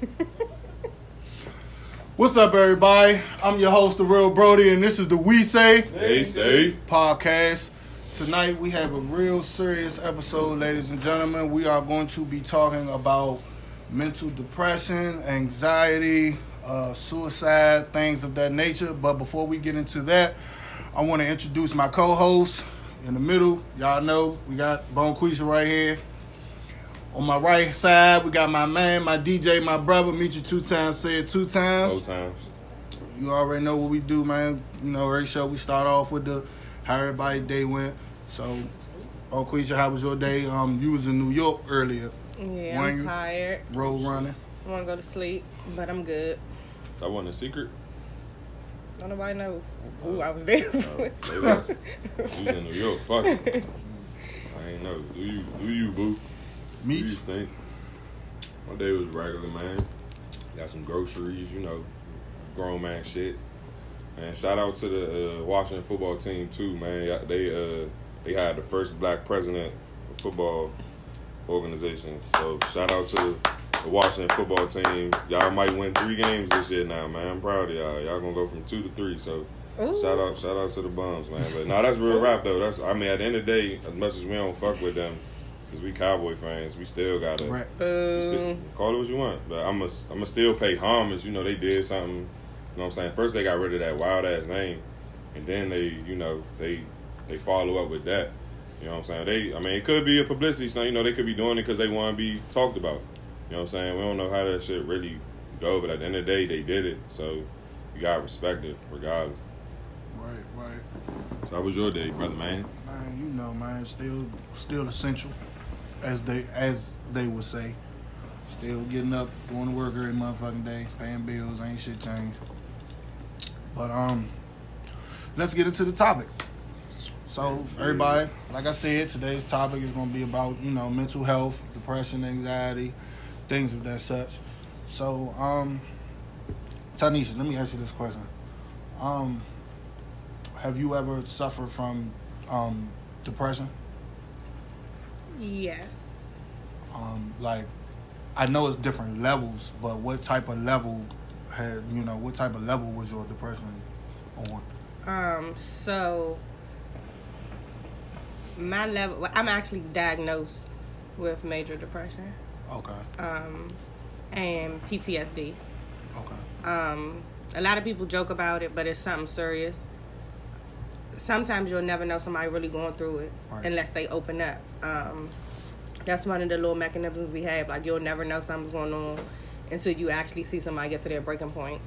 What's up, everybody? I'm your host, The Real Brody, and this is the We Say They say. podcast. Tonight, we have a real serious episode, ladies and gentlemen. We are going to be talking about mental depression, anxiety, uh, suicide, things of that nature. But before we get into that, I want to introduce my co host in the middle. Y'all know we got Bone Quisha right here. On my right side, we got my man, my DJ, my brother. Meet you two times, say it two times. Old times. You already know what we do, man. You know, every show we start off with the how everybody's day went. So, oh, Quisha, how was your day? Um, you was in New York earlier, Yeah, When I'm you- tired. road running. I want to go to sleep, but I'm good. That wasn't a secret. Don't nobody know. Ooh, I was there. Uh, they was. You was in New York. Fuck it. I ain't know. Do you? Do you, boo? Do you think? My day was regular, man. Got some groceries, you know, grown man shit. And shout out to the uh, Washington football team too, man. They uh they had the first black president of football organization. So shout out to the Washington football team. Y'all might win three games this year now, man. I'm proud of y'all. Y'all gonna go from two to three. So Ooh. shout out, shout out to the bums, man. But no, that's real rap though. That's I mean, at the end of the day, as much as we don't fuck with them, cause we Cowboy fans, we still gotta right. still- uh, call it what you want. But I'm gonna I'm gonna still pay homage. You know, they did something. You know what I'm saying? First they got rid of that wild ass name, and then they, you know, they they follow up with that. You know what I'm saying? They, I mean, it could be a publicity stunt. You know, they could be doing it because they want to be talked about. You know what I'm saying? We don't know how that shit really go, but at the end of the day, they did it. So you gotta respect it, regardless. Right, right. So how was your day, brother, man? Man, you know, man, still, still essential, as they, as they would say. Still getting up, going to work every motherfucking day, paying bills, ain't shit changed. But um, let's get into the topic. So, everybody, like I said, today's topic is going to be about you know mental health, depression, anxiety, things of that such. So, um, Tanisha, let me ask you this question. Um, have you ever suffered from um, depression? Yes. Um, like, I know it's different levels, but what type of level had you know? What type of level was your depression on? Um. So my level. well, I'm actually diagnosed with major depression. Okay, Um, and PTSD. okay, Um, a lot of people joke about it, but it's something serious. Sometimes you'll never know somebody really going through it Right. unless they open up. Um, that's one of the little mechanisms we have. Like you'll never know something's going on until you actually see somebody get to their breaking point.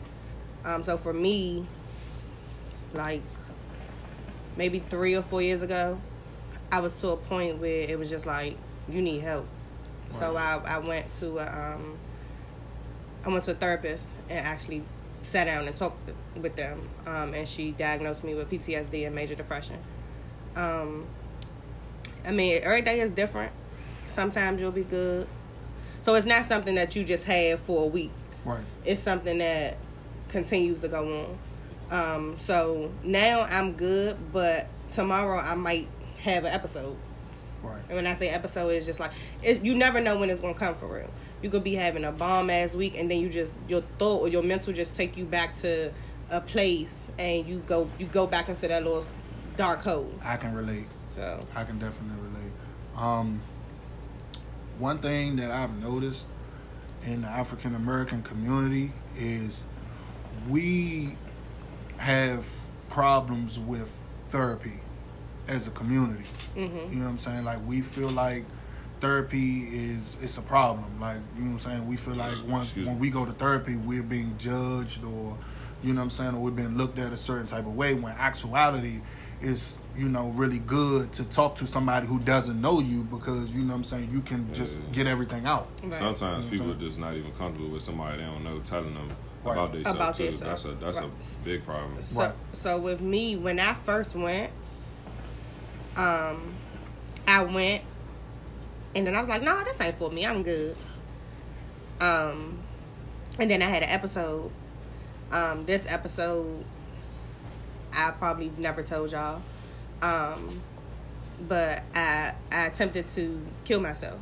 Um, so for me, like maybe three or four years ago, I was to a point where it was just like you need help. So I, I went to a, um, I went to a therapist and actually sat down and talked with them, um, and she diagnosed me with PTSD and major depression. Um, I mean, every day is different. Sometimes you'll be good, so it's not something that you just have for a week. right, It's something that continues to go on. Um, so now I'm good, but tomorrow I might have an episode. right, And when I say episode, it's just like it's, you never know when it's gonna come for real. You could be having a bomb ass week, and then you just your thought or your mental just take you back to a place, and you go you go back into that little dark hole. I can relate. So I can definitely relate. Um, one thing that I've noticed in the African American community is we have problems with therapy as a community. Mhm. You know what I'm saying? Like we feel like therapy is it's a problem. Like you know what I'm saying? We feel like once Excuse when me. we go to therapy, we're being judged or you know what I'm saying, or we're being looked at a certain type of way. When actuality, it's you know really good to talk to somebody who doesn't know you because you know what I'm saying you can just Yeah. get everything out. right. Sometimes Mhm. people are just not even comfortable with somebody they don't know telling them Right. about themselves About too. themselves. That's a that's Right. a big problem. So, Right. so with me, when I first went, um, I went, and then I was like, "No, this ain't for me. I'm good." Um, and then I had an episode. Um, this episode, I probably never told y'all, um, but I I attempted to kill myself.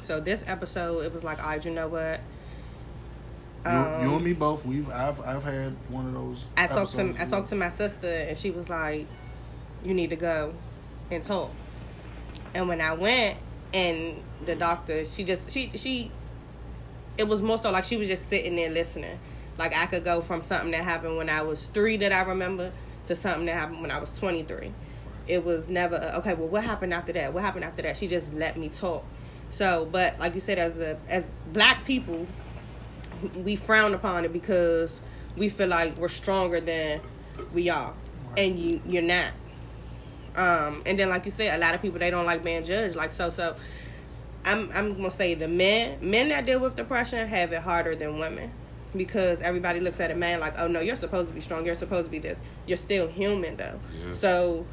So this episode, it was like, "All right, you know what? You, Um, you and me both. We've I've I've had one of those. I talked to I talked to my sister and she was like, "You need to go and talk." And when I went, and the doctor, she just she she, it was more so like she was just sitting there listening. Like I could go from something that happened when I was three that I remember to something that happened when I was twenty three. It was never okay. Well, what happened after that? What happened after that? She just let me talk. So, but like you said, as a as black people, we frown upon it because we feel like we're stronger than we are, and you you're not. Um, and then like you said, a lot of people they don't like being judged. Like so, so I'm I'm gonna say the men men that deal with depression have it harder than women because everybody looks at a man like, oh no, you're supposed to be strong. You're supposed to be this. You're still human though. Yeah. So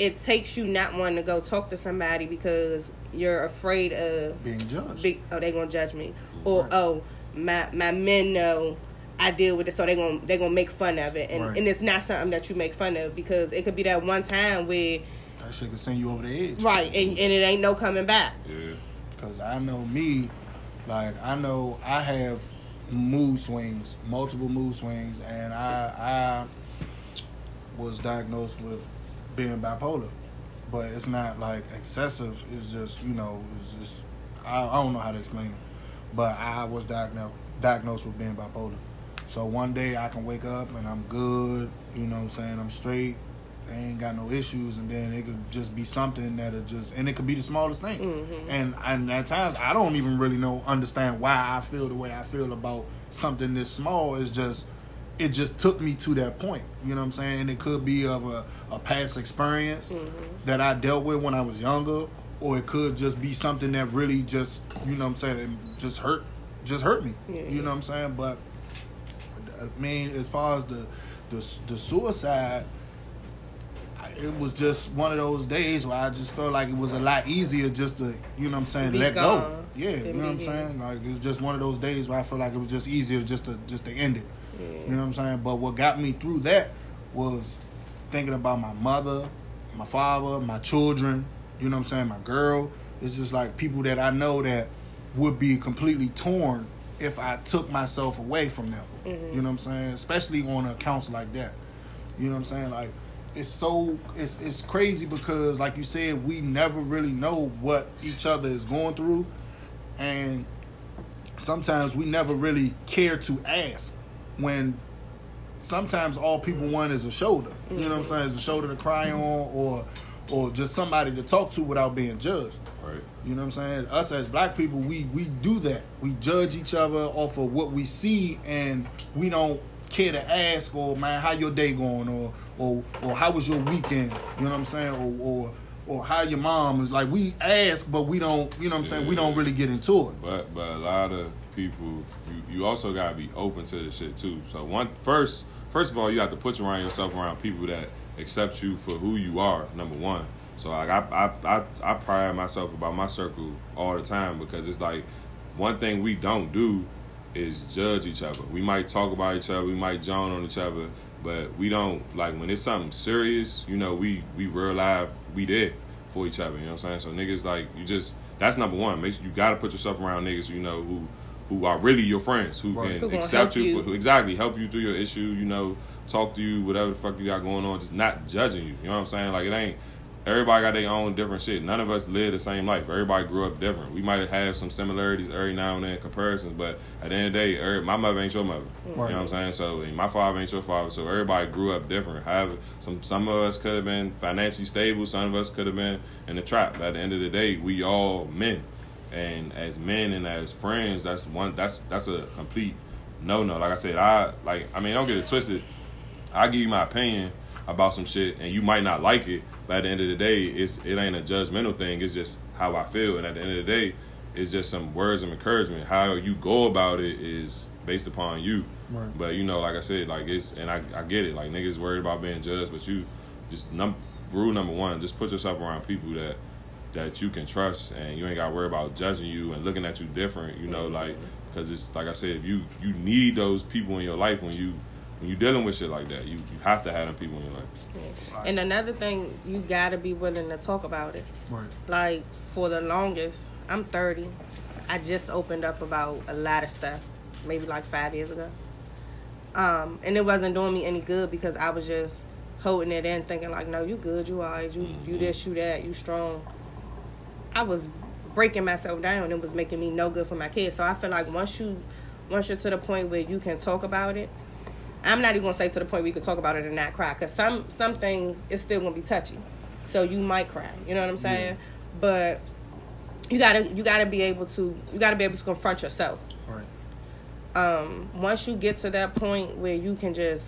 it takes you not wanting to go talk to somebody because you're afraid of being judged. big oh they gonna judge me or Right. oh my my men know I deal with it so they gonna they gonna make fun of it and, Right. and it's not something that you make fun of because it could be that one time where that shit could send you over the edge. right and, and it ain't no coming back Yeah. Cause I know me, like I know I have mood swings, multiple mood swings, and I I was diagnosed with being bipolar, but it's not like excessive. It's just you know it's just I, I don't know how to explain it, but I was diagnosed diagnosed with being bipolar. So one day I can wake up and I'm good, you know what I'm saying? I'm straight. I ain't got no issues, and then it could just be something that'll just, and it could be the smallest thing. Mm-hmm. And and at times I don't even really know understand why I feel the way I feel about something this small. It's just it just took me to that point. You know what I'm saying? It could be of a, a past experience that I dealt with when I was younger, or it could just be something that really just you know what I'm saying just hurt just hurt me. Yeah. You know what I'm saying? But I mean, as far as the the, the suicide, I- it was just one of those days where I just felt like it was a lot easier just to, you know what I'm saying, Be let go. Yeah, you know what I'm saying? Like it was just one of those days where I felt like it was just easier just to just to end it. You know what I'm saying? But what got me through that was thinking about my mother, my father, my children, you know what I'm saying, my girl. It's just like people that I know that would be completely torn if I took myself away from them. Mm-hmm. You know what I'm saying? Especially on accounts like that. You know what I'm saying? Like it's so it's it's crazy because like you said, we never really know what each other is going through and sometimes we never really care to ask when sometimes all people want is a shoulder. You know what I'm mm-hmm. saying? Is a shoulder to cry on or or just somebody to talk to without being judged. Right. You know what I'm saying? Us as black people, we we do that. We judge each other off of what we see, and we don't care to ask, or man, how your day going, or or or how was your weekend? You know what I'm saying? Or or or how your mom is like. We ask, but we don't. You know what I'm saying? We don't really get into it. But but a lot of people, you, you also gotta be open to this shit too. So one first first of all, you have to put around yourself around people that accept you for who you are. Number one. So like I I I, I pride myself about my circle all the time because it's like one thing we don't do is judge each other. We might talk about each other, we might join on each other, but we don't like when it's something serious. You know, we we real life we there for each other. You know what I'm saying? So niggas like you just that's number one. Make sure you got to put yourself around niggas you know who who are really your friends who Right. can Who accept you, you. for who exactly help you through your issue. You know, talk to you whatever the fuck you got going on. Just not judging you. You know what I'm saying? Like it ain't. Everybody got their own different shit. None of us live the same life. Everybody grew up different. We might have some similarities every now and then comparisons, but at the end of the day, every, my mother ain't your mother. You know what I'm saying? So and my father ain't your father. So everybody grew up different. However, some some of us could have been financially stable. Some of us could have been in the trap. But at the end of the day, we all men, and as men and as friends, that's one. That's that's a complete no no. Like I said, I like. I mean, don't get it twisted. I give you my opinion about some shit, and you might not like it. But at the end of the day, it's it ain't a judgmental thing. It's just how I feel, and at the end of the day, it's just some words of encouragement. How you go about it is based upon you. Right. But you know, like I said, like it's and I, I get it. Like niggas worried about being judged, but you just num rule number one, just put yourself around people that that you can trust, and you ain't got to worry about judging you and looking at you different. You know, like because it's like I said, if you you need those people in your life when you when you're dealing with shit like that. You you have to have them people in your life. and another thing you gotta be willing to talk about it Right. like for the longest i'm 30 i just opened up about a lot of stuff maybe like five years ago. Um, and it wasn't doing me any good because I was just holding it in, thinking like, "No, you good, you alright, you you this, you that, you strong." I was breaking myself down. And it was making me no good for my kids. So I feel like once you, once you're to the point where you can talk about it, I'm not even gonna say to the point where you can talk about it and not cry, because some some things it's still gonna be touchy. So you might cry. You know what I'm saying? But you gotta you gotta be able to you gotta be able to confront yourself. Right. Um, once you get to that point where you can just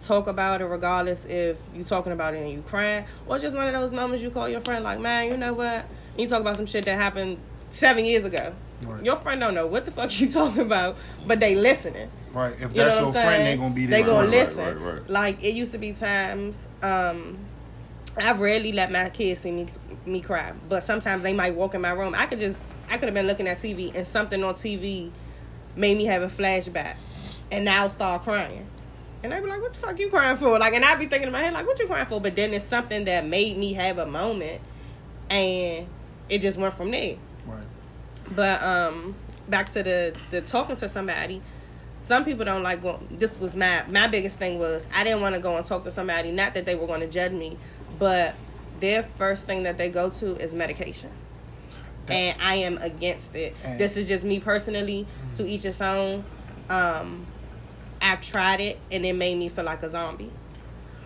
talk about it, regardless if you talking about it and you crying, or just one of those moments you call your friend like, man, you know what? And you talk about some shit that happened seven years ago. Right. Your friend don't know what the fuck you talking about, but they listening. Right. If You know that's your I'm friend, saying? they gonna be there. They gonna for you. Right, listen. right, right. Like it used to be times. Um, I've rarely let my kids see me me cry, but sometimes they might walk in my room. I could just I could have been looking at TV and something on TV made me have a flashback, and now start crying. And I'd be like, "What the fuck you crying for?" Like, and I'd be thinking in my head, like, "What you crying for?" But then it's something that made me have a moment, and it just went from there. Right. But um, back to the the talking to somebody. Some people don't like going. This was my my biggest thing was I didn't want to go and talk to somebody. Not that they were going to judge me, but their first thing that they go to is medication, That- and I am against it. This is just me personally. To each his own. Um, I've tried it and it made me feel like a zombie.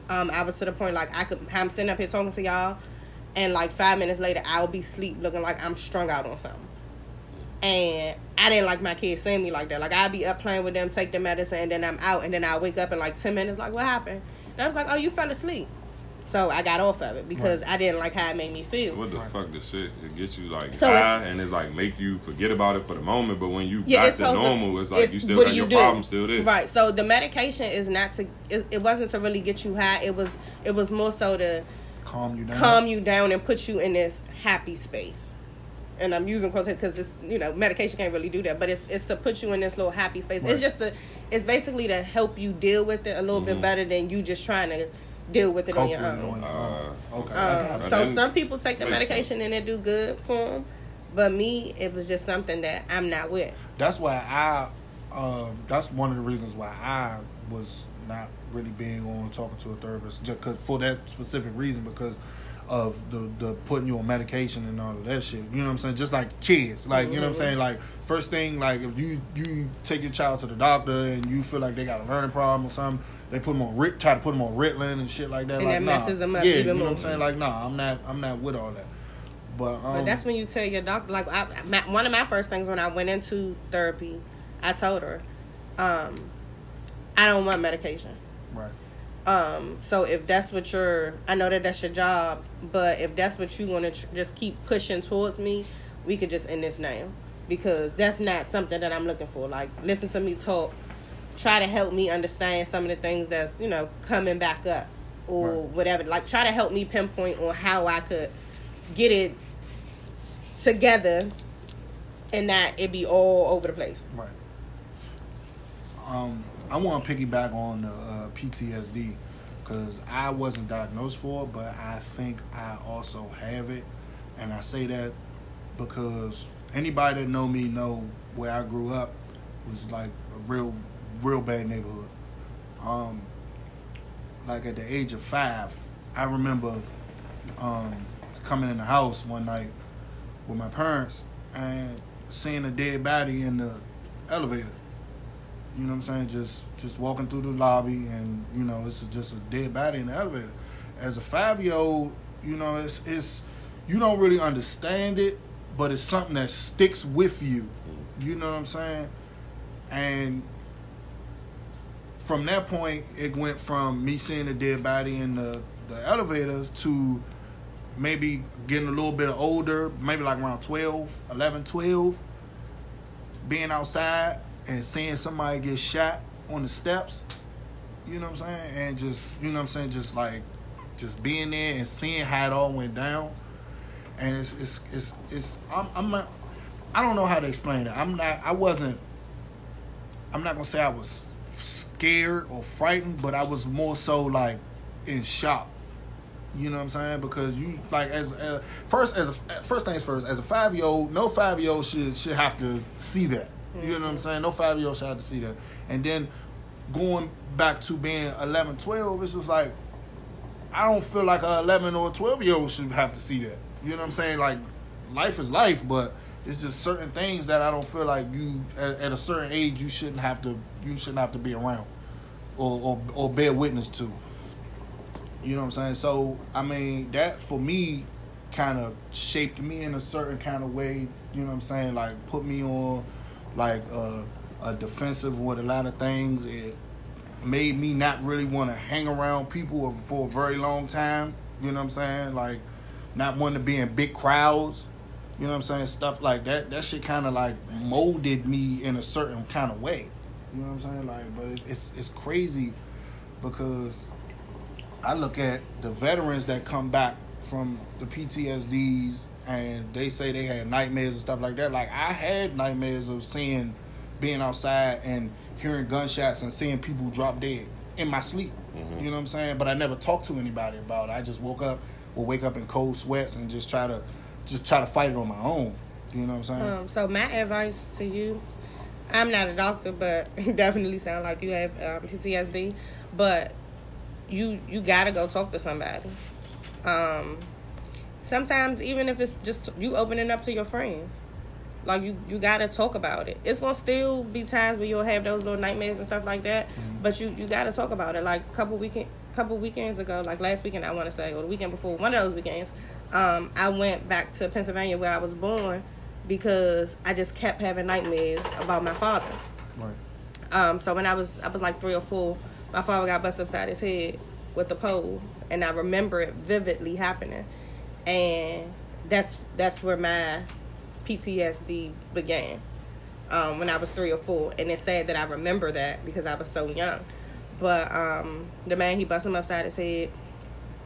Um, I was to the point like I could. I'm sitting up here talking to y'all, and like five minutes later, I'll be sleep looking like I'm strung out on something. And I didn't like my kids seeing me like that. Like I'd be up playing with them, take the medicine, and then I'm out, and then I wake up in like ten minutes, like what happened? And I was like, oh, you fell asleep. So I got off of it because I didn't like how it made me feel. What the Right. fuck? The shit it gets you like So high it's- and it's like make you forget about it for the moment. But when you Yeah, got it's to normal, it's like it's- you still what got you your do? problem still there. Right. So the medication is not to. It, it wasn't to really get you high. It was. It was more so to Calm you down. calm you down and put you in this happy space. And I'm using quotes because it's you know medication can't really do that, but it's it's to put you in this little happy space. Right. It's just the it's basically to help you deal with it a little bit better than you just trying to deal with it Cope on your own. on Uh. Okay. Um, so some people take the makes medication and it do good for them, but me it was just something that I'm not with. that's why I um, that's one of the reasons why I was not really big on talking to a therapist just 'cause- for that specific reason because of the the putting you on medication and all of that shit. You know what I'm saying? Just like kids, like you know what I'm saying. Like first thing, like if you you take your child to the doctor and you feel like they got a learning problem or something, they put them on try to put them on Ritalin and shit like that. And like, that nah. messes them up Yeah, even you know more. what I'm saying? Like nah, I'm not I'm not with all that. But um, But that's when you tell your doctor, like, I, my, one of my first things when I went into therapy, I told her, um, I don't want medication. right. Um, so if that's what you're, I know that that's your job, but if that's what you want to tr- just keep pushing towards me, we could just end this now because that's not something that I'm looking for. Like, listen to me talk, try to help me understand some of the things that's you know coming back up or Right. whatever. Like, try to help me pinpoint on how I could get it together and not it be all over the place. Right. Um, I want to piggyback on the uh, PTSD because I wasn't diagnosed for it, but I think I also have it, and I say that because anybody that know me know where I grew up was like a real, real bad neighborhood. Um, like at the age of five, I remember um, coming in the house one night with my parents and seeing a dead body in the elevator. You know what I'm saying? Just just walking through the lobby and you know it's just a dead body in the elevator. As a five year old, you know it's it's you don't really understand it, but it's something that sticks with you. You know what I'm saying? And from that point, it went from me seeing a dead body in the the elevator to maybe getting a little bit older, maybe like around 12, 11, 12, being outside and seeing somebody get shot on the steps, you know what I'm saying? And just, you know what I'm saying, just like just being there and seeing how it all went down. And it's it's it's it's I'm I'm not, I don't know how to explain it. I'm not I wasn't I'm not to say I was scared or frightened, but I was more so like in shock. You know what I'm saying? Because you like as first as a first things first as a five year old, no five year old should should have to see that. You know what I'm saying? No five year old should have to see that. And then going back to being 11, 12, it's just like I don't feel like a 11 or 12 year old should have to see that. You know what I'm saying? Like life is life, but it's just certain things that I don't feel like you at, at a certain age you shouldn't have to you shouldn't have to be around or or, or bear witness to. You know what I'm saying? So I mean that for me kind of shaped me in a certain kind of way. You know what I'm saying? Like put me on like uh, a defensive with a lot of things. It made me not really want to hang around people for a very long time. You know what I'm saying? Like not wanting to be in big crowds. You know what I'm saying? Stuff like that. That shit kind of like molded me in a certain kind of way. You know what I'm saying? Like, but it's it's, it's crazy because I look at the veterans that come back from the PTSDs and they say they had nightmares and stuff like that. Like I had nightmares of seeing being outside and hearing gunshots and seeing people drop dead in my sleep. Mhm. You know what I'm saying? But I never talked to anybody about it. I just woke up or wake up in cold sweats and just try to just try to fight it on my own. You know what I'm saying? Um, so my advice to you, I'm not a doctor, but you definitely sound like you have um, PTSD. But you you gotta go talk to somebody. Um, sometimes even if it's just you opening up to your friends, like you you gotta talk about it. It's gonna still be times where you'll have those little nightmares and stuff like that, but you you gotta talk about it. Like a couple weekend couple weekends ago, like last weekend I want to say, or the weekend before, one of those weekends, um, I went back to Pennsylvania where I was born because I just kept having nightmares about my father. Right. Um, so when I was I was like three or four, my father got busted upside his head with the pole, and I remember it vividly happening, and that's that's where my PTSD began. Um, when I was three or four, and it's sad that I remember that because I was so young. But um, the man he busted him upside his head,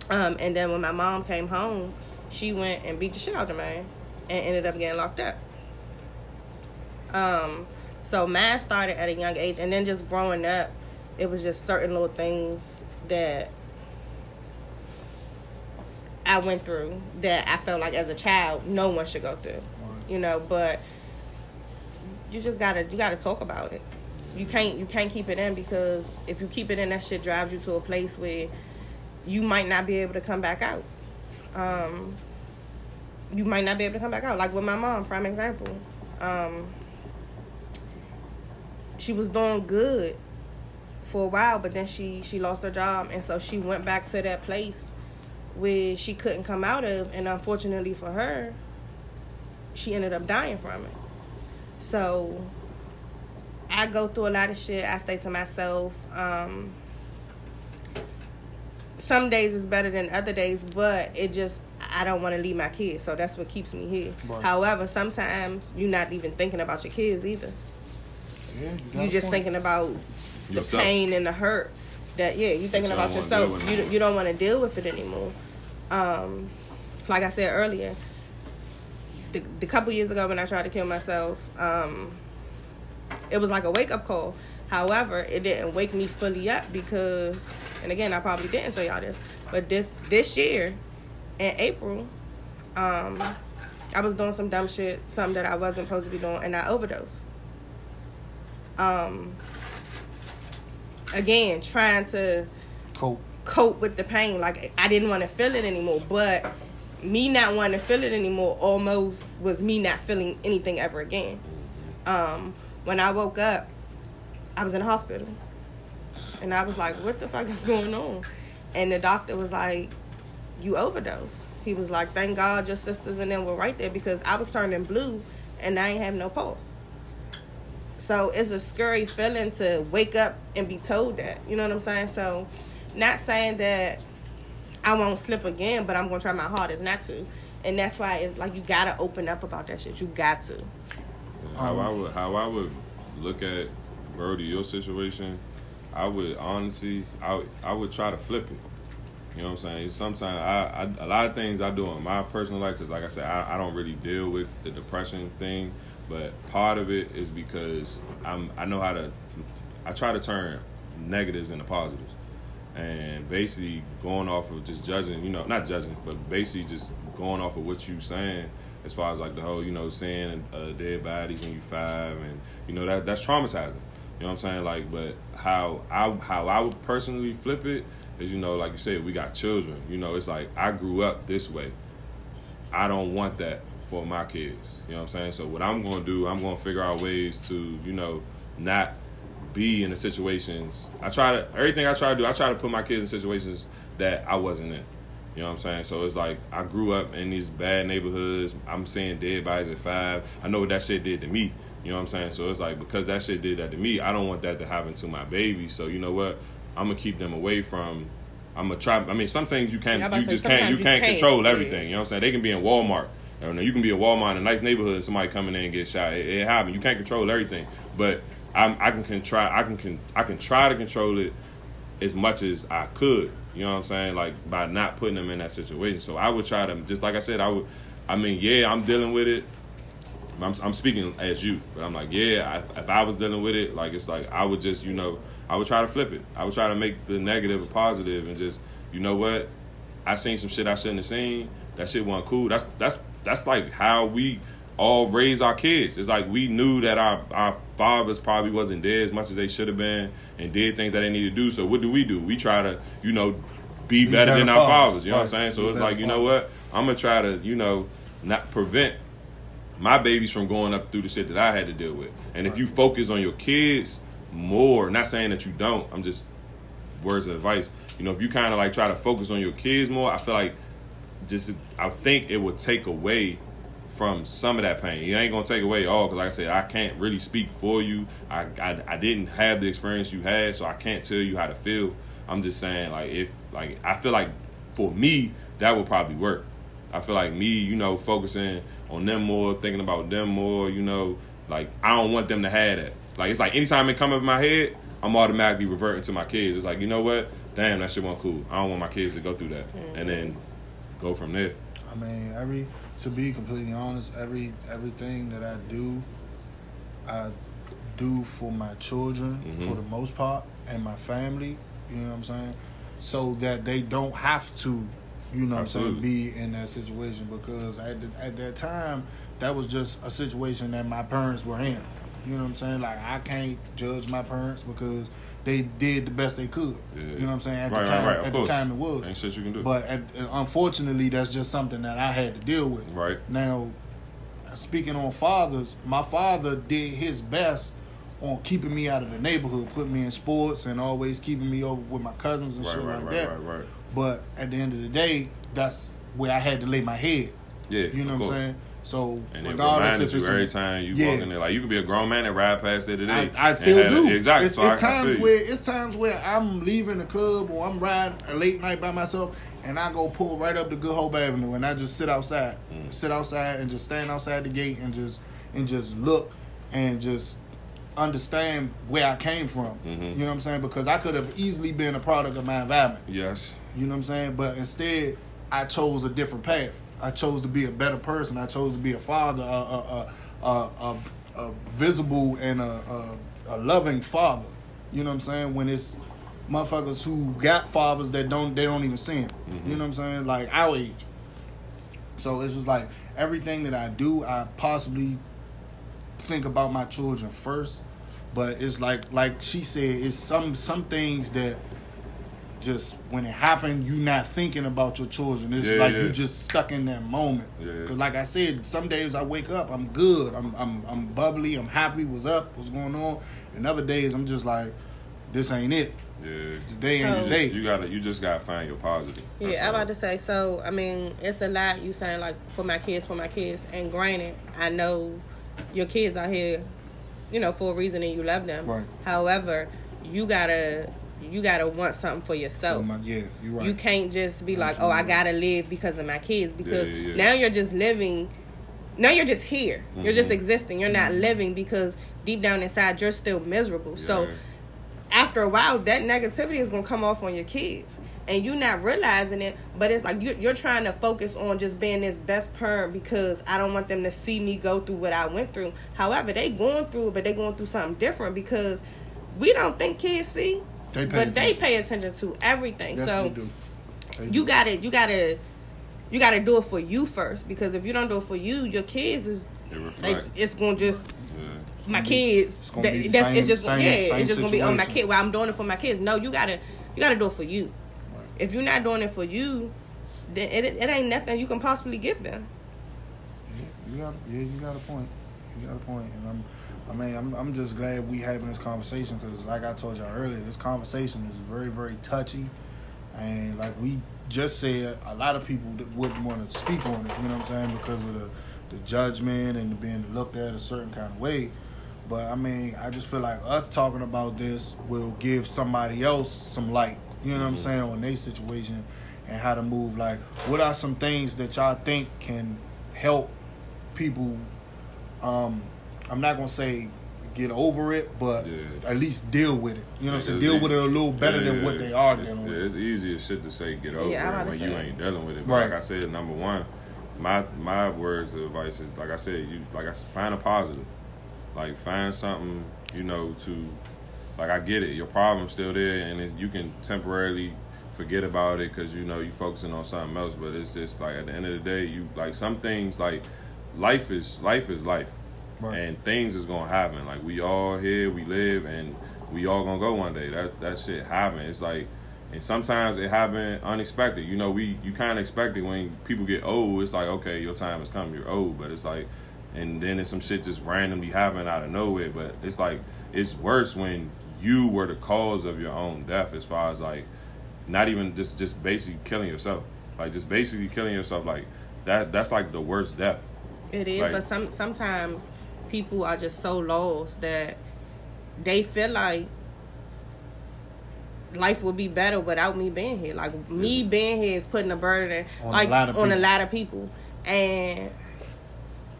um, and then when my mom came home, she went and beat the shit out of the man, and ended up getting locked up. Um, so math started at a young age, and then just growing up, it was just certain little things that I went through that I felt like as a child no one should go through, you know. But you just gotta you gotta talk about it. You can't you can't keep it in because if you keep it in, that shit drives you to a place where you might not be able to come back out. Um, you might not be able to come back out. Like with my mom, prime example. Um, she was doing good for a while, but then she she lost her job, and so she went back to that place where she couldn't come out of, and unfortunately for her, she ended up dying from it. So I go through a lot of shit. I stay to myself. Um, some days is better than other days, but it just I don't want to leave my kids, so that's what keeps me here. Right. However, sometimes you're not even thinking about your kids either. Yeah, got You a just point. thinking about the Yourself. pain and the hurt. That yeah, you're thinking you about don't wanna deal yourself. You you don't want to deal with it anymore. Um, like I said earlier, the the couple years ago when I tried to kill myself, um, it was like a wake up call. However, it didn't wake me fully up because, and again, I probably didn't tell y'all this, but this this year, in April, um, I was doing some dumb shit, something that I wasn't supposed to be doing, and I overdosed. Um, again, trying to cope. Cope with the pain. Like I didn't want to feel it anymore, but me not wanting to feel it anymore almost was me not feeling anything ever again. Um, when I woke up, I was in the hospital, and I was like, "What the fuck is going on?" And the doctor was like, "You overdosed." He was like, "Thank God your sisters and them were right there because I was turning blue, and I ain't have no pulse." So it's a scary feeling to wake up and be told that. You know what I'm saying? So, not saying that I won't slip again, but I'm gonna try my hardest not to. And that's why it's like you gotta open up about that shit. You got to. How Um, I would how I would look at Brody your situation, I would honestly I would- I would try to flip it. You know what I'm saying? Sometimes I, I a lot of things I do in my personal life because like I said I, I don't really deal with the depression thing, but part of it is because I'm I know how to I try to turn negatives into positives. And basically going off of just judging, you know, not judging, but basically just going off of what you saying as far as like the whole you know seeing uh, dead bodies when you five and you know that that's traumatizing. You know what I'm saying? Like, but how I how I would personally flip it is you know like you said we got children. You know it's like I grew up this way. I don't want that for my kids. You know what I'm saying? So what I'm going to do, I'm going to figure out ways to you know not be in the situations. I try to everything I try to do. I try to put my kids in situations that I wasn't in. You know what I'm saying? So it's like I grew up in these bad neighborhoods. I'm seeing dead bodies at five. I know what that shit did to me. You know what I'm saying? So it's like because that shit did that to me, I don't want that to happen to my baby. So you know what? I'm gonna keep them away from. I'm gonna try. I mean, some things you can't. Yeah, You just can't. You you can't can't, control yeah. everything. You know what I'm saying? They can be in Walmart. You, know, you can be in Walmart in a nice neighborhood. and Somebody coming in and get shot. It, it happens. You can't control everything, but I'm, I can, try. I can, can I can try to control it as much as I could. You know what I'm saying? Like by not putting them in that situation. So I would try to just like I said. I would. I mean, yeah, I'm dealing with it. I'm, I'm speaking as you, but I'm like, yeah. I, if I was dealing with it, like it's like I would just, you know, I would try to flip it. I would try to make the negative a positive, and just, you know what? I seen some shit I shouldn't have seen. That shit wasn't cool. That's that's that's like how we all raise our kids. It's like we knew that our our fathers probably wasn't there as much as they should have been, and did things that they need to do. So what do we do? We try to, you know, be, Be better, better than our fathers. fathers. You know what I'm saying? So Be it's like, you know what? I'm gonna try to, you know, not prevent my babies from going up through the shit that I had to deal with. And if you focus on your kids more, not saying that you don't, I'm just words of advice. You know, if you kind of like try to focus on your kids more, I feel like just I think it would take away from some of that pain. It ain't gonna take away all because, like I said, I can't really speak for you. I, I I didn't have the experience you had, so I can't tell you how to feel. I'm just saying, like if like I feel like for me that would probably work. I feel like me, you know, focusing on them more, thinking about them more, you know, like I don't want them to have that. Like it's like anytime it come up in my head, I'm automatically reverting to my kids. It's like, you know what? Damn, that shit wasn't cool. I don't want my kids to go through that. And then go from there. I mean, every to be completely honest, every everything that I do, I do for my children Mhm. for the most part and my family. You know what I'm saying? So that they don't have to, you know what I'm saying, be in that situation because at the, at that time that was just a situation that my parents were in. You know what I'm saying? Like I can't judge my parents because they did the best they could. Yeah. You know what I'm saying? At Right, the time, right, of at the time it was. Ain't shit you can do. But uh, unfortunately, that's just something that I had to deal with. Right. Now, speaking on fathers, my father did his best on keeping me out of the neighborhood, putting me in sports, and always keeping me over with my cousins and Right, shit right, like right, that. right, right. But at the end of the day, that's where I had to lay my head. Yeah. You know what I'm saying? So And it regardless if you it's every time you Yeah. walk in there. Like you could be a grown man and ride past there today. I, I still do. Exactly. It's, so it's I times you. where it's times where I'm leaving the club or I'm riding a late night by myself, and I go pull right up to Good Hope Avenue, and I just sit outside, Mm. sit outside, and just stand outside the gate and just and just look and just understand where I came from. Mhm. You know what I'm saying? Because I could have easily been a product of my environment. Yes. You know what I'm saying? But instead, I chose a different path. I chose to be a better person. I chose to be a father, a, a, a, a, a, a visible and a, a, a loving father. You know what I'm saying? When it's motherfuckers who got fathers that don't they don't even see him. Mm-hmm. You know what I'm saying? Like our age. So it's just like everything that I do, I possibly think about my children first. But it's like like she said, it's some some things that just when it happened, you not thinking about your children. It's Yeah, like yeah. you just stuck in that moment. Yeah. Cause like I said, some days I wake up, I'm good, I'm I'm I'm bubbly, I'm happy. What's up? What's going on? And other days I'm just like, this ain't it. Yeah. The day ain't So- the day. You gotta. You just gotta find your positive. That's Yeah, I'm about to say. So, I mean, it's a lot you saying like for my kids, for my kids. And granted, I know your kids out here, you know, for a reason, and you love them. Right. However, you gotta you gotta want something for So yourself. my, yeah, you right. You can't just be like, oh, I gotta live because of my kids. Because Yeah, yeah, yeah. now you're just living. Now you're just here. You're just Mhm. existing. You're not living because deep down inside you're still miserable. So after a while, that negativity is gonna come off on your kids, and you're not realizing it. But it's like you're, you're trying to focus on just being this best parent because I don't want them to see me go through what I went through. However, they going through it, but they going through something different because we don't think kids see, They pay but they pay attention to everything. Yes, so they do. They you do. gotta you gotta you got to do it for you first because if you don't do it for you, your kids is like it's gonna just yeah. my kids. it's gonna that- be the that's, it's just same- yeah, same it's just gonna be on my kid. Well, I'm doing it for my kids. No, you gotta you gotta do it for you. Right. If you're not doing it for you, then it, it ain't nothing you can possibly give them. Yeah, you got yeah, you got a point. You got a point, and I'm, I mean, I'm, I'm just glad we having this conversation because, like I told y'all earlier, this conversation is very, very touchy, and like we just said, a lot of people wouldn't want to speak on it. You know what I'm saying? Because of the, the judgment and being looked at a certain kind of way. But I mean, I just feel like us talking about this will give somebody else some light. You know what I'm saying on their situation and how to move. Like, what are some things that y'all think can help people? Um, I'm not gonna say get over it, but Yeah. at least deal with it. You know what I'm saying? It's Deal with it a little better Yeah, than what they are dealing yeah, with. It's easier shit to say get over Yeah, it about when you ain't dealing with it. But Right. like I said, number one, my my words of advice is like I said, you like I find a positive. Like find something, you know, to like I get it. Your problem's still there, and it, you can temporarily forget about it because you know you focusing on something else. But it's just like at the end of the day, you like some things like life is life is life Right. and things is gonna happen. Like we all here, we live, and we all gonna go one day. That that shit happen. It's like, and sometimes it happen unexpected. You know, we you kind of expect it when people get old. It's like, okay, your time has come. You're old, but it's like, and then it's some shit just randomly happen out of nowhere. But it's like it's worse when you were the cause of your own death. As far as like, not even just just basically killing yourself. Like just basically killing yourself. Like that. That's like the worst death. It is, Right. but some sometimes people are just so lost that they feel like life would be better without me being here. Like me being here is putting a burden On a like lot of on a people. lot of people. And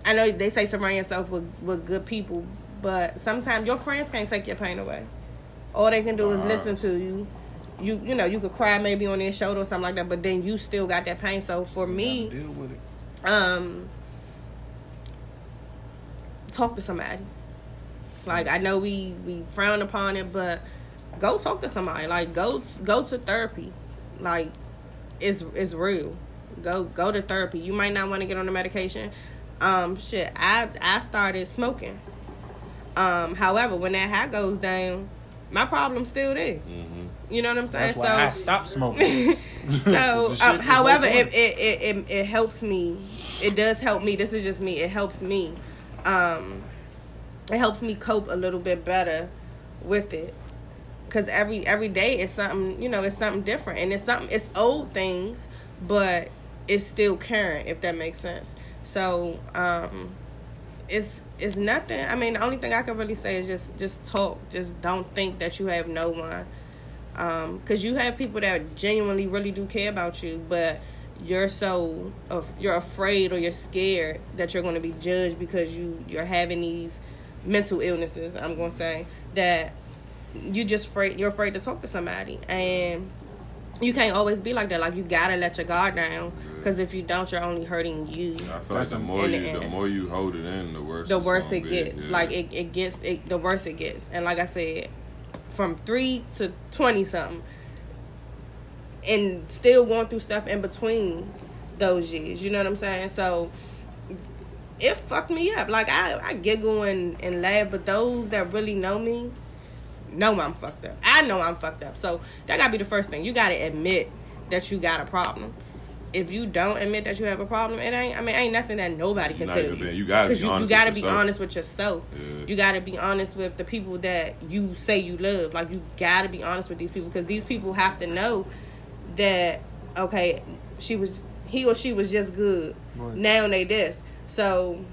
I know they say surround yourself with, with good people, but sometimes your friends can't take your pain away. All they can do is Uh-huh. listen to you. You you know, you could cry maybe on their shoulder or something like that, but then you still got that pain. So for me, deal with it. um talk to somebody. Like i know we we frown upon it but go talk to somebody. Like go go to therapy. Like it's it's real. Go go to therapy. You might not want to get on the medication. Um shit i i started smoking. Um however when that high goes down my problem's still there. Hmm you know what i'm saying? That's why I stopped smoking. so, um, however, it, it, it, it, it helps me. It does help me. This is just me. It helps me. Um, it helps me cope a little bit better with it. Cause every every day is something, you know, it's something different, and it's something. It's old things, but it's still current. If that makes sense. So, um, it's it's nothing. I mean, the only thing I can really say is just just talk. Just don't think that you have no one because you have people that genuinely really do care about you, but you're so of you're afraid or you're scared that you're going to be judged because you you're having these mental illnesses. I'm going to say that you just afraid you're afraid to talk to somebody and you can't always be like that like you gotta let your guard down because if you don't you're only hurting you I feel like the more you the the more you hold it in, the worse. the worse it gets Yeah. like it, it gets it, the worse it gets and like i said from three to 20 something and still going through stuff in between those years you know what i'm saying so it fucked me up like i, I giggle and, and laugh but those that really know me know i'm fucked up i know i'm fucked up so that gotta be the first thing you gotta admit that you got a problem if you don't admit that you have a problem, it ain't. I mean, ain't nothing that nobody can tell you. you gotta be you, honest you gotta with be yourself. honest with yourself. Yeah. You gotta be honest with the people that you say you love. Like you gotta be honest with these people because these people have to know that okay, she was he or she was just good. Right. Now they this. So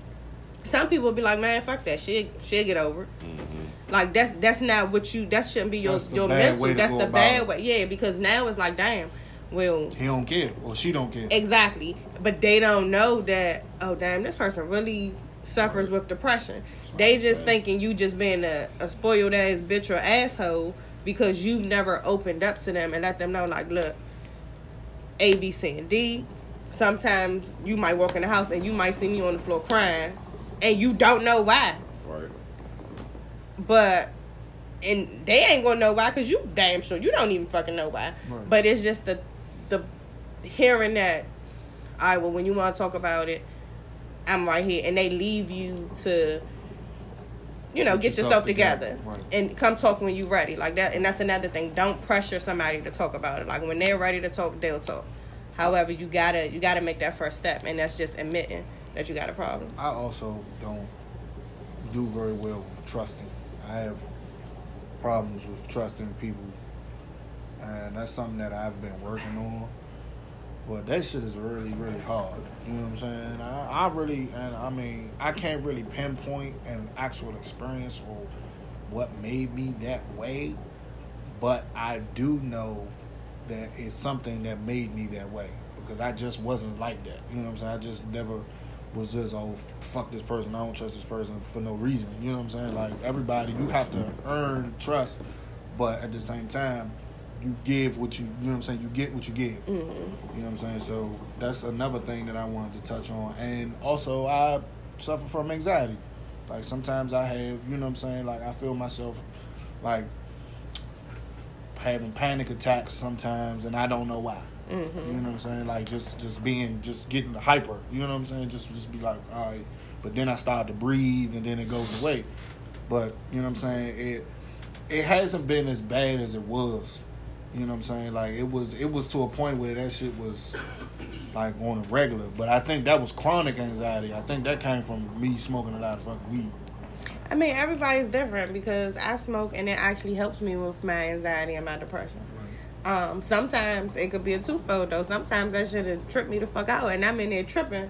some people be like, man, fuck that. She she'll get over it. Mm-hmm. Like that's that's not what you. That shouldn't be your That's your mental. That's the bad it. way. Yeah, because now it's like, damn. Well, He don't care or she don't care. Exactly. But they don't know that, oh, damn, this person really suffers with depression. They I'm just saying. thinking you just being a, a spoiled ass bitch or asshole because you've never opened up to them and let them know, like, look, A, B, C, and D. Sometimes you might walk in the house and you might see me on the floor crying and you don't know why. Right. But and they ain't gonna know why because you damn sure you don't even fucking know why. Right. But it's just the the hearing that all right, well, when you want to talk about it, I'm right here, and they leave you to, you know, Get get, yourself yourself, together. together, Right. and come talk when you're ready, like that. And that's another thing. Don't pressure somebody to talk about it. Like when they're ready to talk, they'll talk. However, you gotta you gotta make that first step, and that's just admitting that you got a problem. I also don't do very well with trusting. I have problems with trusting people, and that's something that I've been working on. But that shit is really, really hard. You know what I'm saying? I, I really, and I mean, I can't really pinpoint an actual experience or what made me that way, but I do know that it's something that made me that way because I just wasn't like that. You know what I'm saying? I just never was just oh fuck this person. I don't trust this person for no reason. You know what I'm saying? Like everybody, you have to earn trust, but at the same time, you give what you you know what I'm saying. You get what you give. Mm-hmm. You know what I'm saying? So that's another thing that I wanted to touch on, and also I suffer from anxiety. Like sometimes I have, you know what I'm saying. Like I feel myself, like having panic attacks sometimes, and I don't know why. Mm-hmm. You know what I'm saying? Like just just being just getting hyper. You know what I'm saying? Just just be like, all right. But then I start to breathe, and then it goes away. But you know what I'm saying? It it hasn't been as bad as it was. You know what I'm saying? Like it was it was to a point where that shit was like on a regular. But I think that was chronic anxiety. I think that came from me smoking a lot of fucking weed. I mean, everybody's different because I smoke and it actually helps me with my anxiety and my depression. Um, sometimes it could be a twofold though. Sometimes that should have tripped me the fuck out, and I'm in there tripping,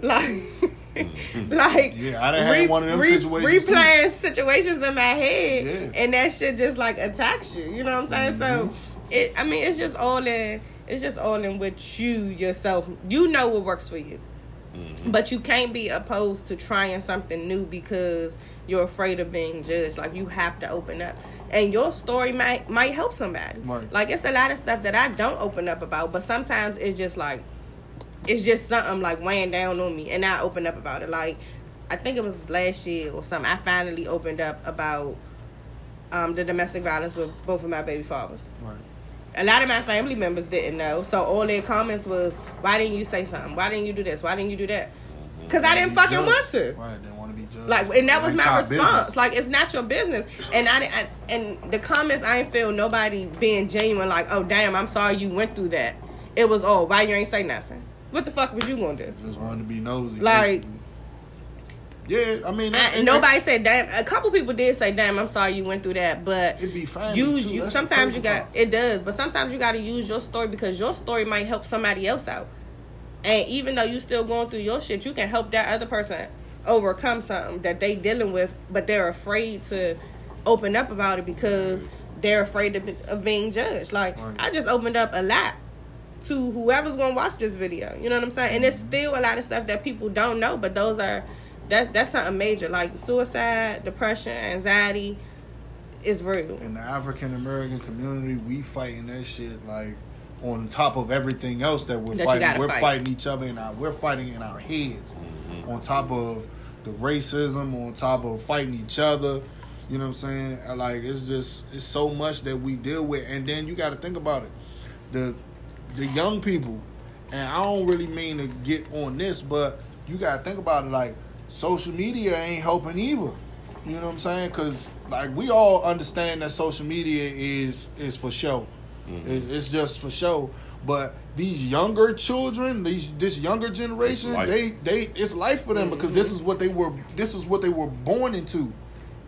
like, like Yeah, I done had one of them situations, too. replaying situations in my head, Yeah. Mm-hmm. and that shit just like attacks you. You know what I'm saying? So, it. I mean, it's just all in. It's just all in with you yourself. You know what works for you. But you can't be opposed to trying something new because you're afraid of being judged. Like you have to open up, and your story might might help somebody. Right. Like it's a lot of stuff that I don't open up about, but sometimes it's just like it's just something like weighing down on me, and I opened up about it. Like I think it was last year or something. I finally opened up about um, the domestic violence with both of my baby fathers Right. a lot of my family members didn't know. So all their comments was, "Why didn't you say something? Why didn't you do this? Why didn't you do that?" Because I didn't fucking judged. want to. Right. They want to be judged. Like, and that was my response. business. Like, it's not your business. And I, didn't- and the comments, I didn't feel nobody being genuine. Like, oh damn, I'm sorry you went through that. It was, oh, why you ain't say nothing? What the fuck was you gonna do? just wanted to be nosy. Like- yeah, I mean, I, that, and nobody said damn. A couple people did say damn. I'm sorry you went through that, but It'd be fine. use you. That's Sometimes you got part. it does, but sometimes you got to use your story because your story might help somebody else out. And even though you still going through your shit, you can help that other person overcome something that they dealing with, but they're afraid to open up about it because they're afraid of, of being judged. Like Right. I just opened up a lot to whoever's gonna watch this video. You know what I'm saying? And it's still a lot of stuff that people don't know, but those are that's that's something major. Like suicide, depression, anxiety is real. in the African American community, we fighting that shit like on top of everything else that we're That fighting. We're fight. fighting each other and we're fighting in our heads. Mm-hmm. On top of the racism, on top of fighting each other. You know what I'm saying? Like it's just it's so much that we deal with and then you gotta think about it. The the young people, and I don't really mean to get on this, but you gotta think about it like social media ain't helping either. You know what I'm saying? Because like we all understand that social media is is for show. Mm-hmm. It, it's just for show. But these younger children, these this younger generation, they they it's life for them mm-hmm. because this is what they were this is what they were born into.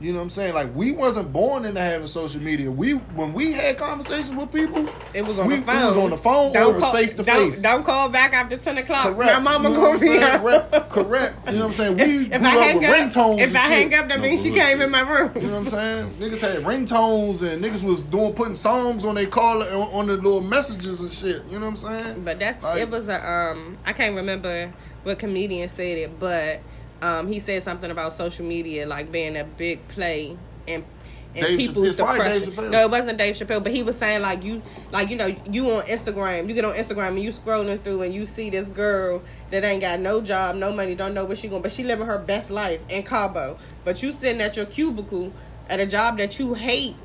You know what I'm saying? Like we wasn't born into having social media. We when we had conversations with people, It was on we, the phone. It was on the phone or it was face to don't- face. Don't call back after ten o'clock. Correct. My mama you know gonna be I'm saying? out. Correct. Correct. You know what I'm saying? We If grew I up hang with up, ringtones if and I shit. hang up, that No means she came in my room. You know what I'm saying? Niggas had ringtones and niggas was doing putting songs on their call on, on the little messages and shit. You know what I'm saying? But that's Like- it was a um I can't remember what comedian said it, but um he said something about social media like being a big play and in Dave people's Chappelle- it's Dave depression. No, it wasn't Dave Chappelle, but he was saying like you like you know you on Instagram, you get on Instagram and you scrolling through and you see this girl that ain't got no job, no money, don't know where she going, but she living her best life in Cabo. But you sitting at your cubicle at a job that you hate,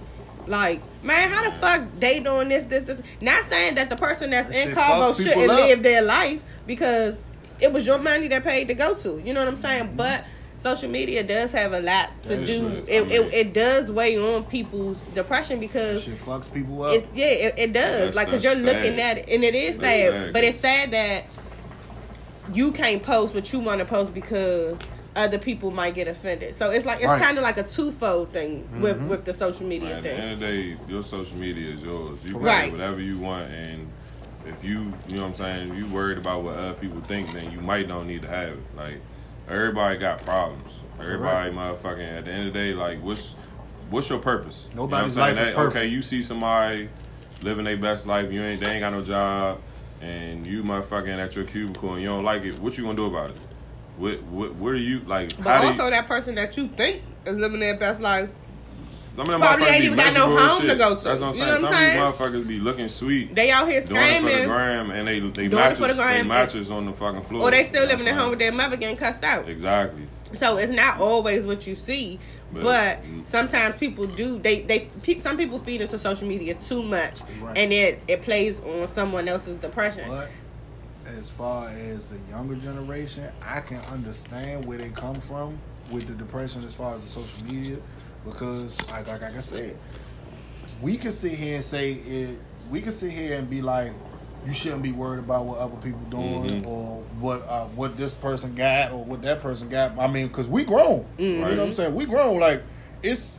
like Man, how the fuck they doing this, this, this? Not saying that the person that's That in Cabo shouldn't up. live their life because it was your money that paid to go to. You know what I'm saying? Mm-hmm. But social media does have a lot to That do. shit, It, I mean- it, it does weigh on people's depression because shit fucks people up. it's yeah, it, it does. That's- like, cause you're that's looking at it, and it is That's sad. sad. But it's sad that you can't post what you want to post because other people might get offended. So it's like it's Right. kind of like a twofold thing with Mhm. with the social media Man, at the thing. end of the day, your social media is yours. You can Right. say whatever you want, and if you, you know what I'm saying, if you worried about what other people think, then you might don't need to have it. Like everybody got problems. Everybody, motherfucking. At the end of the day, like what's what's your purpose? You know Nobody's life is That- perfect. Okay, you see somebody living their best life, you ain't they ain't got no job, and you motherfucking at your cubicle and you don't like it. What you gonna do about it? What what what are you like? But how also you, that person that you think is living their best life. Some of them probably motherfuckers ain't be even got no miserable as home to go to. That's what I'm You saying. know what Some I'm of these motherfuckers be looking sweet. They out here Doing it for the gram and they they Doing it for mattress, the they gram. mattress on the fucking floor. or they still You know living at home with their mother getting cussed out. Exactly. So it's not always what you see, But- but, sometimes people do. They they pe- some people feed into social media too much, Right. and it it plays on someone else's depression. But as far as the younger generation, I can understand where they come from with the depression as far as the social media, because like like, like I said, we can sit here and say it. We can sit here and be like, you shouldn't be worried about what other people doing Mhm. or what uh, what this person got or what that person got. I mean, because we grown. You know what I'm saying? We grown. Like it's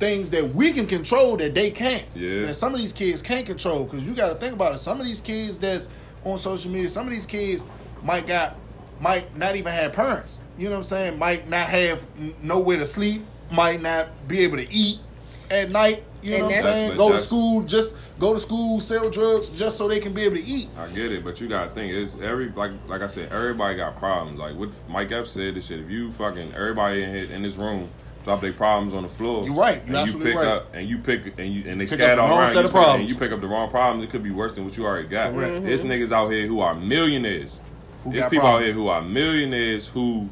things that we can control that they can't. Yeah. That some of these kids can't control because you got to think about it. Some of these kids that's on social media, some of these kids might got might not even have parents. You know what I'm saying? Might not have n- nowhere to sleep. Might not be able to eat at night. You And know what I'm saying? Go to school, just go to school, sell drugs, just so they can be able to eat. I get it, but you gotta think it's every like like I said, everybody got problems. Like what Mike Epps said, this shit. If you fucking everybody in here in this room drop their problems on the floor, You're right. You're and you absolutely pick right. up and you pick and you and they Pick scatter up the all wrong around set you, of problems. and you pick up the wrong problems. It could be worse than what you already got. Correct. There's mm-hmm. niggas out here who are millionaires. Who There's got people out here who are millionaires who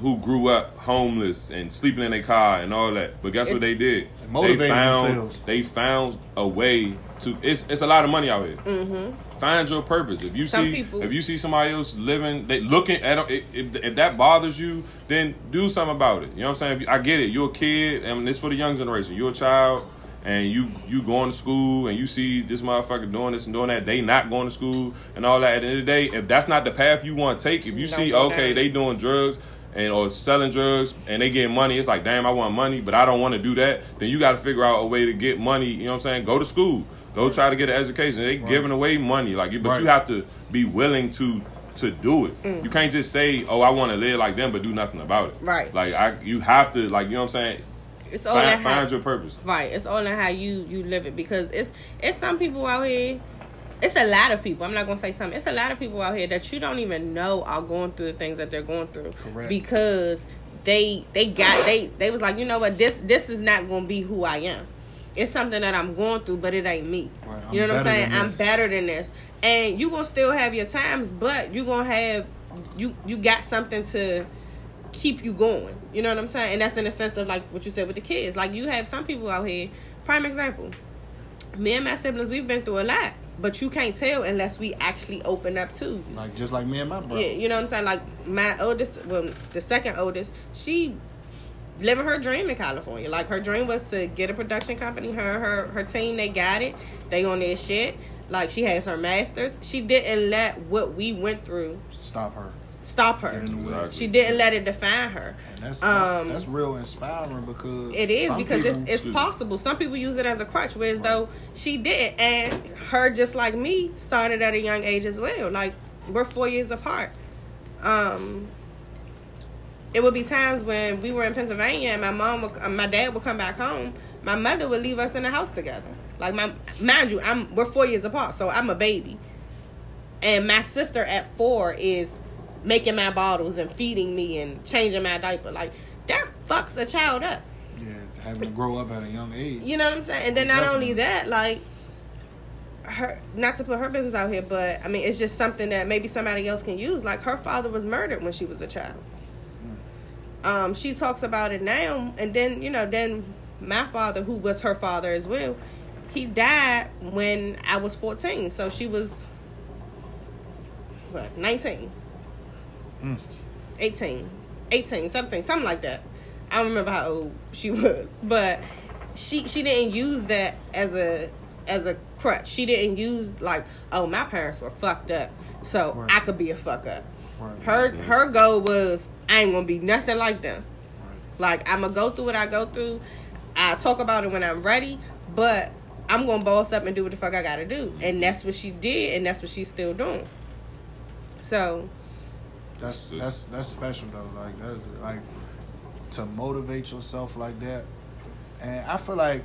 who grew up homeless and sleeping in their car and all that. But guess what they did? They they found themselves. they found a way to. It's it's a lot of money out here. Mm-hmm. Find your purpose. If you Some see people- if you see somebody else living, they looking at it, if, if that bothers you, then do something about it. You know what I'm saying? If you- I get it. You're a kid, and it's for the young generation. You're a child, and you you going to school, and you see this motherfucker doing this and doing that. They not going to school and all that. At the end of the day, if that's not the path you want to take, if you Don't see okay, down. they doing drugs and or selling drugs and they getting money, it's like damn, I want money, but I don't want to do that. Then you got to figure out a way to get money. You know what I'm saying? Go to school. Go try to get an education. They giving away money, like, but Right. you have to be willing to to do it. Mm. You can't just say, "Oh, I want to live like them," but do nothing about it. Right. Like I, you have to, like, you know what I'm saying? It's all in Find, how, find your purpose. right. It's all in how you you live it because it's it's some people out here. It's a lot of people. I'm not gonna say something. It's a lot of people out here that you don't even know are going through the things that they're going through Correct. because they they got they they was like you know what this this is not gonna be who I am. It's something that I'm going through, but it ain't me. Right, you know what I'm saying? I'm better than this, and you gonna still have your times, but you gonna have you you got something to keep you going. You know what I'm saying? And that's in the sense of like what you said with the kids. Like you have some people out here. Prime example. Me and my siblings, we've been through a lot, but you can't tell unless we actually open up too. Like just like me and my brother. Yeah, you know what I'm saying? Like my oldest, well, the second oldest, she living her dream in California. Like her dream was to get a production company. Her her her team, they got it. They on their shit. Like she has her masters. She didn't let what we went through Stop her. Stop her. Get in the way. Exactly. She didn't let it define her. And that's that's, Um, that's real inspiring because It is because people- it's it's possible. Some people use it as a crutch, whereas though she didn't, and her just like me started at a young age as well. Like we're four years apart. Um, it would be times when we were in Pennsylvania and my mom, would, uh, my dad would come back home. My mother would leave us in the house together. Like my, mind you, I'm we're four years apart, so I'm a baby, and my sister at four is making my bottles and feeding me and changing my diaper. Like that fucks a child up. yeah having to grow up at a young age. You know what I'm saying? And then not only that, like her not to put her business out here, but I mean it's just something that maybe somebody else can use. Like her father was murdered when she was a child. Um, she talks about it now, and then you know, then my father, who was her father as well, he died when I was 14. So she was what, 19? Mm. 18. 18, 17, something like that. I don't remember how old she was, but she she didn't use that as a as a crutch. She didn't use like, oh, my parents were fucked up, so Right. I could be a fuck up. Right. Her her goal was I ain't gonna be nothing like them. Right. Like I'm gonna go through what I go through. I talk about it when I'm ready, but I'm gonna boss up and do what the fuck I gotta do, and that's what she did, and that's what she's still doing. So That's It's just- that's that's special though. Like that, like to motivate yourself like that. And I feel like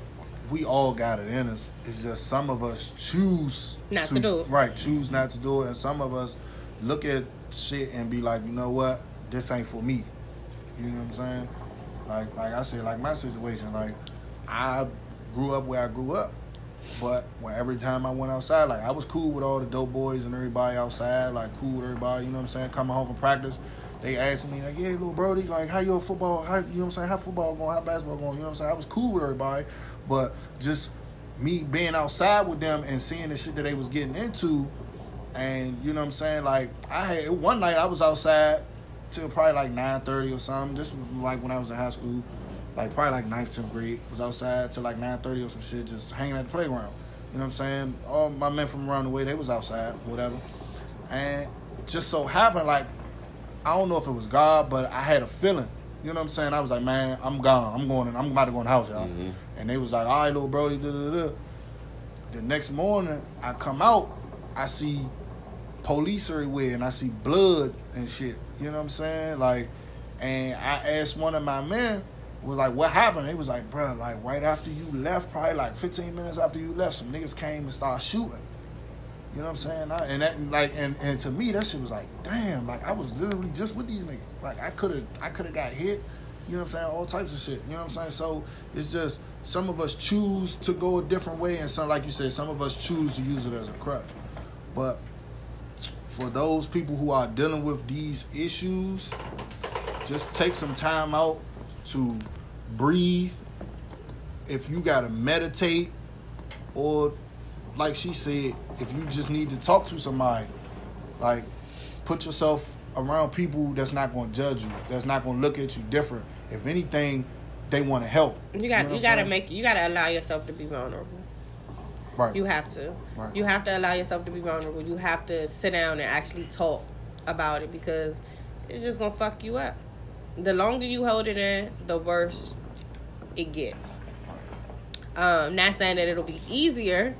we all got it in us. It's just some of us choose Not to do it. Right, choose not to do it, and some of us look at shit and be like, you know what, this ain't for me. You know what I'm saying? Like like I said, like my situation, like I grew up where I grew up. But when every time I went outside, like I was cool with all the dope boys and everybody outside, like cool with everybody, you know what I'm saying? Coming home from practice, they asked me, like, yeah, little Brody, like how your football, how you know what I'm saying, how football going, how basketball going, you know what I'm saying? I was cool with everybody, but just me being outside with them and seeing the shit that they was getting into, and you know what I'm saying, like I had one night I was outside till probably like nine thirty or something. This was like when I was in high school, like probably like ninth, tenth grade. Was outside till like nine thirty or some shit, just hanging at the playground. You know what I'm saying? All my men from around the way, they was outside, whatever. And just so happened, like I don't know if it was God, but I had a feeling. You know what I'm saying? I was like, man, I'm gone. I'm going. In, I'm about to go in the house, y'all. Mhm. And they was like, all right, little Brody. Da, da, da. The next morning, I come out, I see police everywhere, and I see blood and shit. You know what I'm saying? Like, and I asked one of my men, was like, what happened? They was like, bro, like right after you left, probably like 15 minutes after you left, some niggas came and started shooting. You know what I'm saying? I, and that like and, and to me that shit was like, damn, like I was literally just with these niggas. Like I could have I could have got hit. You know what I'm saying? All types of shit. You know what I'm saying? So it's just some of us choose to go a different way and some like you said, some of us choose to use it as a crutch. But for those people who are dealing with these issues, just take some time out to breathe. If you gotta meditate or like she said, if you just need to talk to somebody, like put yourself around people that's not going to judge you, that's not going to look at you different. If anything, they want to help. you got know you, got to make you got to allow yourself to be vulnerable. right. You have to. Right. You have to allow yourself to be vulnerable. You have to sit down and actually talk about it because it's just gonna fuck you up. The longer you hold it in, the worse it gets. Um, not saying that it'll be easier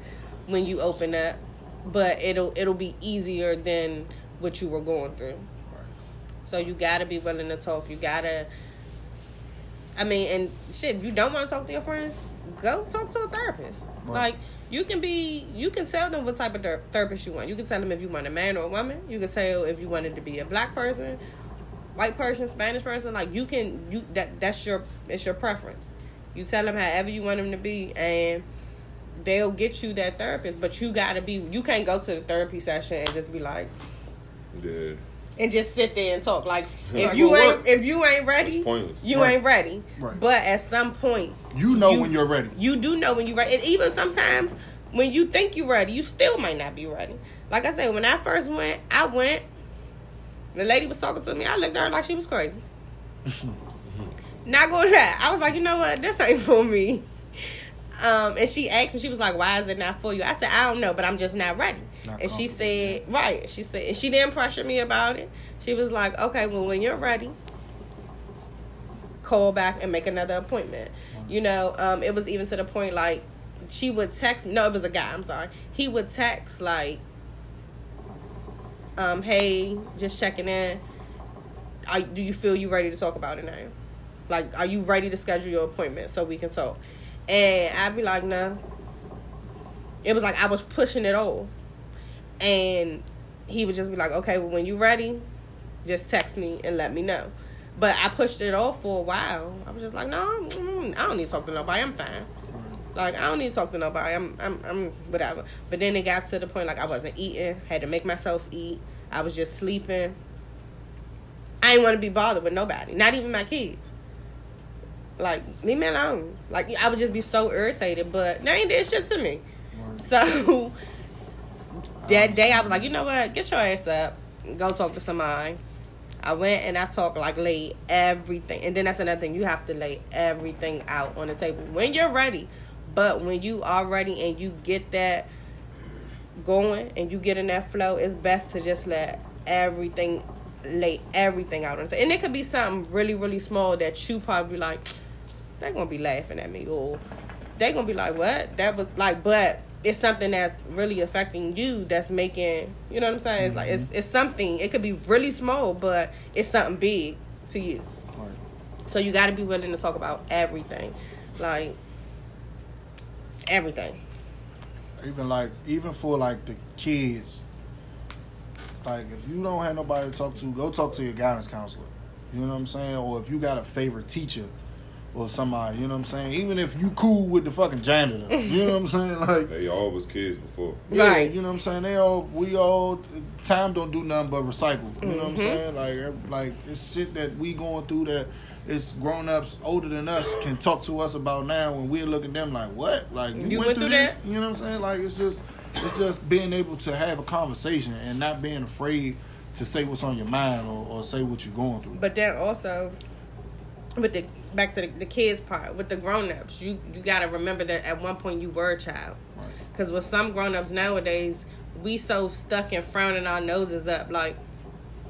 when you open up, but it'll it'll be easier than what you were going through. So you gotta be willing to talk. You gotta. I mean, and shit, you don't want to talk to your friends? Go talk to a therapist. Right. Like you can be, you can tell them what type of ther- therapist you want. You can tell them if you want a man or a woman. You can tell if you wanted to be a black person, white person, Spanish person. Like you can, you that that's your it's your preference. You tell them however you want them to be, and they'll get you that therapist. But you gotta be, you can't go to the therapy session and just be like, Yeah. and just sit there and talk. Like if you ain't work. if you ain't ready, you Right. ain't ready. Right. But at some point, You know You- when you're ready. you do know when you're ready. And even sometimes when you think you're ready, you still might not be ready. Like I said, when I first went, I went. The lady was talking to me. I looked at her like she was crazy. not going to that. I was like, you know what? This ain't for me. Um, and she asked me, she was like, "Why is it not for you?" I said, "I don't know, but I'm just not ready." Not and she said, "Right." She said, and she didn't pressure me about it. She was like, "Okay, well, when you're ready, call back and make another appointment." You know, um, it was even to the point like she would text. No, it was a guy. I'm sorry. He would text like, um, "Hey, just checking in. Are, do you feel you ready to talk about it now? Like, are you ready to schedule your appointment so we can talk?" And I'd be like, "No." It was like I was pushing it all, and he would just be like, "Okay, well, when you ready, just text me and let me know." But I pushed it off for a while. I was just like, "No, I don't need to talk to nobody. I'm fine." Like I don't need to talk to nobody. I'm I'm I'm whatever. But then it got to the point like I wasn't eating, had to make myself eat. I was just sleeping. I didn't want to be bothered with nobody, not even my kids. Like, leave me alone. Like, I would just be so irritated, but they ain't did shit to me. So that day, I was like, you know what? Get your ass up. Go talk to somebody. I went and I talked like lay everything, and then that's another thing. You have to lay everything out on the table when you're ready. But when you are ready and you get that going and you get in that flow, it's best to just let everything lay everything out And it could be something really, really small that you probably like, they're gonna be laughing at me or they're gonna be like, What? That was like but it's something that's really affecting you that's making you know what I'm saying? It's like it's mm-hmm. it's something. It could be really small, but it's something big to you. Right. So you gotta be willing to talk about everything. Like everything. Even like even for like the kids. Like if you don't have nobody to talk to, go talk to your guidance counselor. You know what I'm saying? Or if you got a favorite teacher or somebody, you know what I'm saying? Even if you cool with the fucking janitor. You know what I'm saying? Like They all was kids before. Yeah, Right. you know what I'm saying? They all we all time don't do nothing but recycle. You know what I'm Mhm. saying? Like like it's shit that we going through that it's grown ups older than us can talk to us about now when we're looking at them like what? Like you, You went, went through through this? that? You know what I'm saying? Like it's just it's just being able to have a conversation and not being afraid to say what's on your mind or, or say what you're going through. But then also, with the back to the, the kids part, with the grown ups, you you gotta remember that at one point you were a child. Right. Because with some grown ups nowadays, we so stuck in frowning our noses up. Like,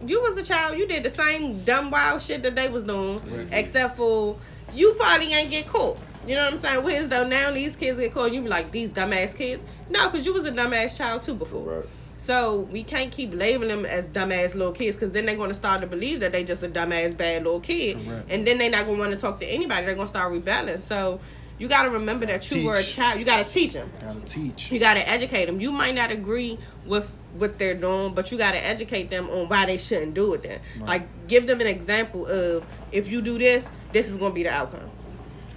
you was a child, you did the same dumb wild shit that they was doing, Right. except for you probably ain't get caught. You know what I'm saying? Whereas though now these kids get caught, you be like these dumbass kids. No, because you was a dumbass child too before. Right. So we can't keep labeling them as dumbass little kids because then they're going to start to believe that they just a dumbass bad little kid, Correct. and then they're not going to want to talk to anybody. They're going to start rebelling. So you got to remember that you were a child. You got to teach them. Gotta teach. You got to educate them. You might not agree with what they're doing, but you got to educate them on why they shouldn't do it. Then, Right. like, give them an example of if you do this, this is going to be the outcome.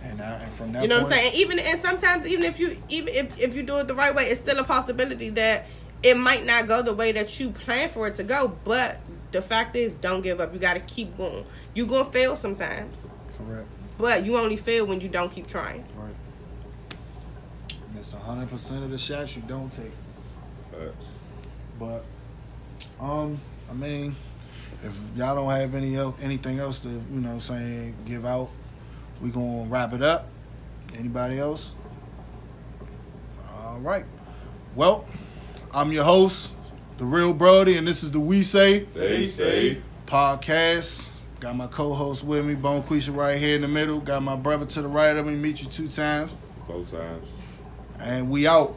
And, I, and from that You know what I'm point- saying? Even and sometimes even if you even if, if you do it the right way, it's still a possibility that it might not go the way that you plan for it to go. But the fact is, don't give up. You got to keep going. You're gonna fail sometimes, Correct. but you only fail when you don't keep trying. Right. Miss hundred percent of the shots you don't take. Facts. But um, I mean, if y'all don't have any else, anything else to you know saying give out, we gonna wrap it up. Anybody else? All right. Well, I'm your host, the real Brody, and this is the We Say They say podcast. Got my co-host with me, Bone Quisha right here in the middle. Got my brother to the right of me. Meet you two times, four times. and we out.